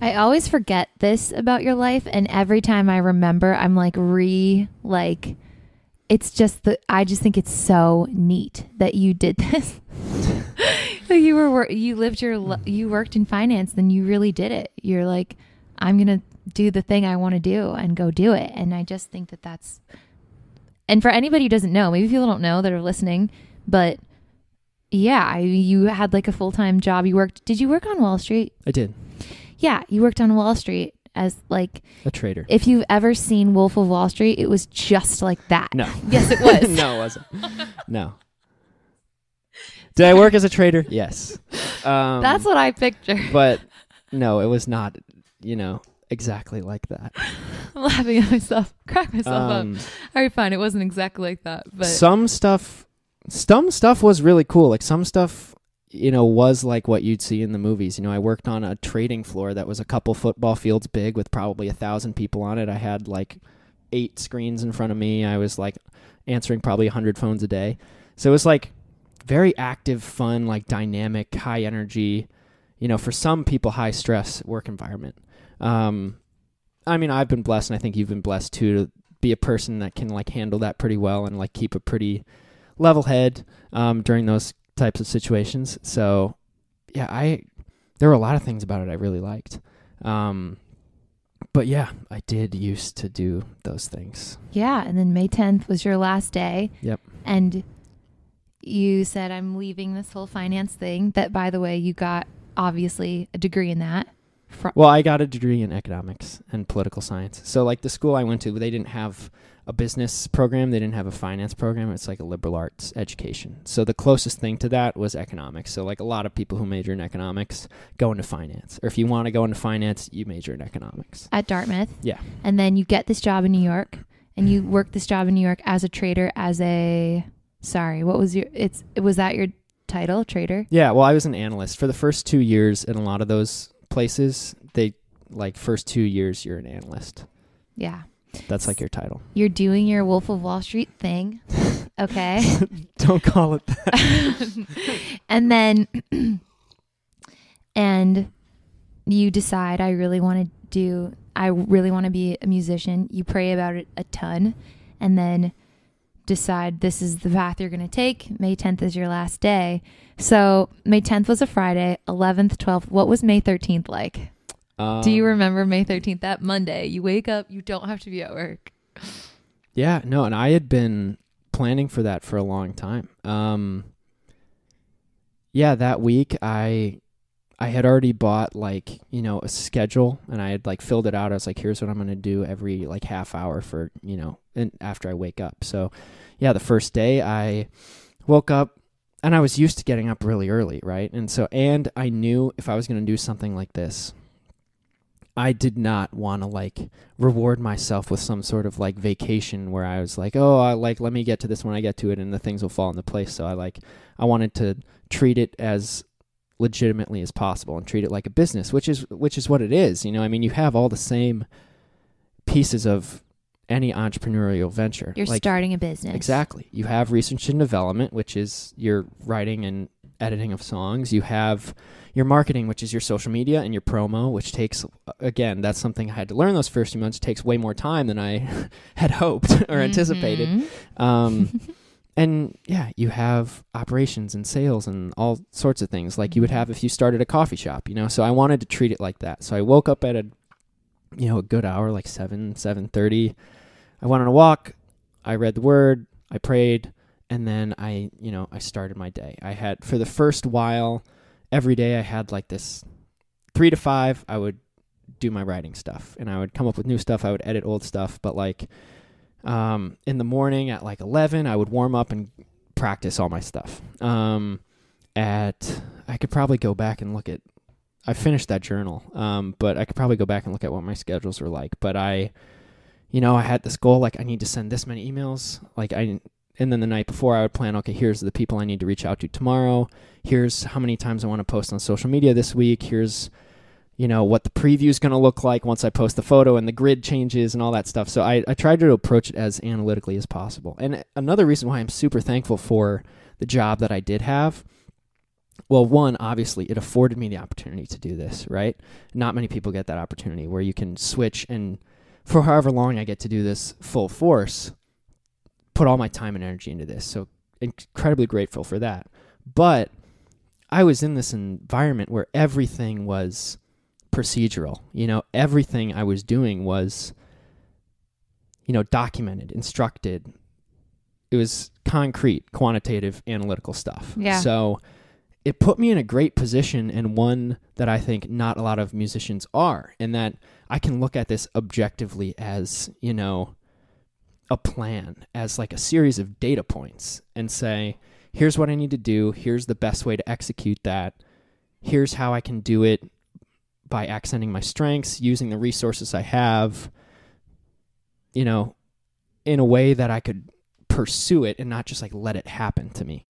I always forget this about your life, and every time I remember, I'm like re like. It's just the I just think it's so neat that you did this. You were you lived your you worked in finance, then you really did it. You're like, I'm gonna do the thing I want to do and go do it. And I just think that that's. And for anybody who doesn't know, maybe people don't know that are listening, but yeah, you had like a full time job. You worked. Did you work on Wall Street? I did. Yeah, you worked on Wall Street as like A trader. if you've ever seen Wolf of Wall Street, it was just like that. No. Yes, it was. no, it wasn't. No. Did I work as a trader? Yes. Um, That's what I picture. But no, it was not. You know, exactly like that. I'm laughing at myself. Crack myself up. Um, All right, fine. It wasn't exactly like that, but some stuff, some stuff was really cool. Like some stuff, you know, was like what you'd see in the movies. You know, I worked on a trading floor that was a couple football fields big with probably a thousand people on it. I had like eight screens in front of me. I was like answering probably a hundred phones a day. So it was like very active, fun, like dynamic, high energy. You know, for some people, high stress work environment. Um, I mean, I've been blessed, and I think you've been blessed too, to be a person that can like handle that pretty well and like keep a pretty level head um, during those types of situations. So, yeah, I there were a lot of things about it I really liked. Um, but yeah, I did used to do those things. yeah. And then May 10th was your last day. Yep. And you said, I'm leaving this whole finance thing. That, by the way, you got obviously a degree in that. Fro- Well, I got a degree in economics and political science. So, like the school I went to, they didn't have a business program, they didn't have a finance program. It's like a liberal arts education. So, the closest thing to that was economics. So, like a lot of people who major in economics go into finance. Or if you want to go into finance, you major in economics. at Dartmouth. Yeah. And then you get this job in New York and you work this job in New York as a trader, as a, sorry, what was your, it's, was that your title, trader? Yeah, well, I was an analyst for the first two years in a lot of those places. They like first two years, you're an analyst. Yeah. That's like your title. You're doing your Wolf of Wall Street thing. Okay. Don't call it that. and then and you decide I really want to do I really want to be a musician. You pray about it a ton and then decide this is the path you're going to take. May 10th is your last day. So, May 10th was a Friday, 11th, 12th. What was May 13th like? Um, do you remember May 13th that Monday? You wake up, you don't have to be at work. Yeah, no, and I had been planning for that for a long time. Um Yeah, that week I I had already bought like, you know, a schedule and I had like filled it out. I was like, here's what I'm going to do every like half hour for, you know, and after I wake up. So, yeah, the first day I woke up and I was used to getting up really early, right? And so and I knew if I was going to do something like this, I did not want to like reward myself with some sort of like vacation where I was like, oh, I like let me get to this when I get to it, and the things will fall into place. So I like I wanted to treat it as legitimately as possible and treat it like a business, which is which is what it is. You know, I mean, you have all the same pieces of any entrepreneurial venture. You're like, starting a business. Exactly. You have research and development, which is your writing and editing of songs. You have your marketing, which is your social media and your promo, which takes again, that's something I had to learn those first few months. It takes way more time than I had hoped or anticipated. Mhm. Um, and yeah, you have operations and sales and all sorts of things like you would mm-hmm. have if you started a coffee shop, you know. So I wanted to treat it like that. So I woke up at a you know, a good hour like 7 7:30. I went on a walk, I read the word, I prayed, and then I, you know, I started my day. I had for the first while every day I had like this 3 to 5 I would do my writing stuff and I would come up with new stuff, I would edit old stuff, but like um, in the morning at like 11 i would warm up and practice all my stuff. Um, at i could probably go back and look at i finished that journal um, but i could probably go back and look at what my schedules were like. But i you know i had this goal like i need to send this many emails. Like i and then the night before i would plan okay here's the people i need to reach out to tomorrow. Here's how many times i want to post on social media this week. Here's you know what the preview is going to look like once I post the photo and the grid changes and all that stuff. So I, I tried to approach it as analytically as possible. And another reason why I'm super thankful for the job that I did have well, one, obviously, it afforded me the opportunity to do this, right? Not many people get that opportunity where you can switch and for however long I get to do this full force, put all my time and energy into this. So incredibly grateful for that. But I was in this environment where everything was procedural. You know, everything I was doing was, you know, documented, instructed. It was concrete, quantitative, analytical stuff. Yeah. So it put me in a great position and one that I think not a lot of musicians are, in that I can look at this objectively as, you know, a plan, as like a series of data points and say, here's what I need to do, here's the best way to execute that, here's how I can do it by accenting my strengths, using the resources I have, you know, in a way that I could pursue it and not just like let it happen to me.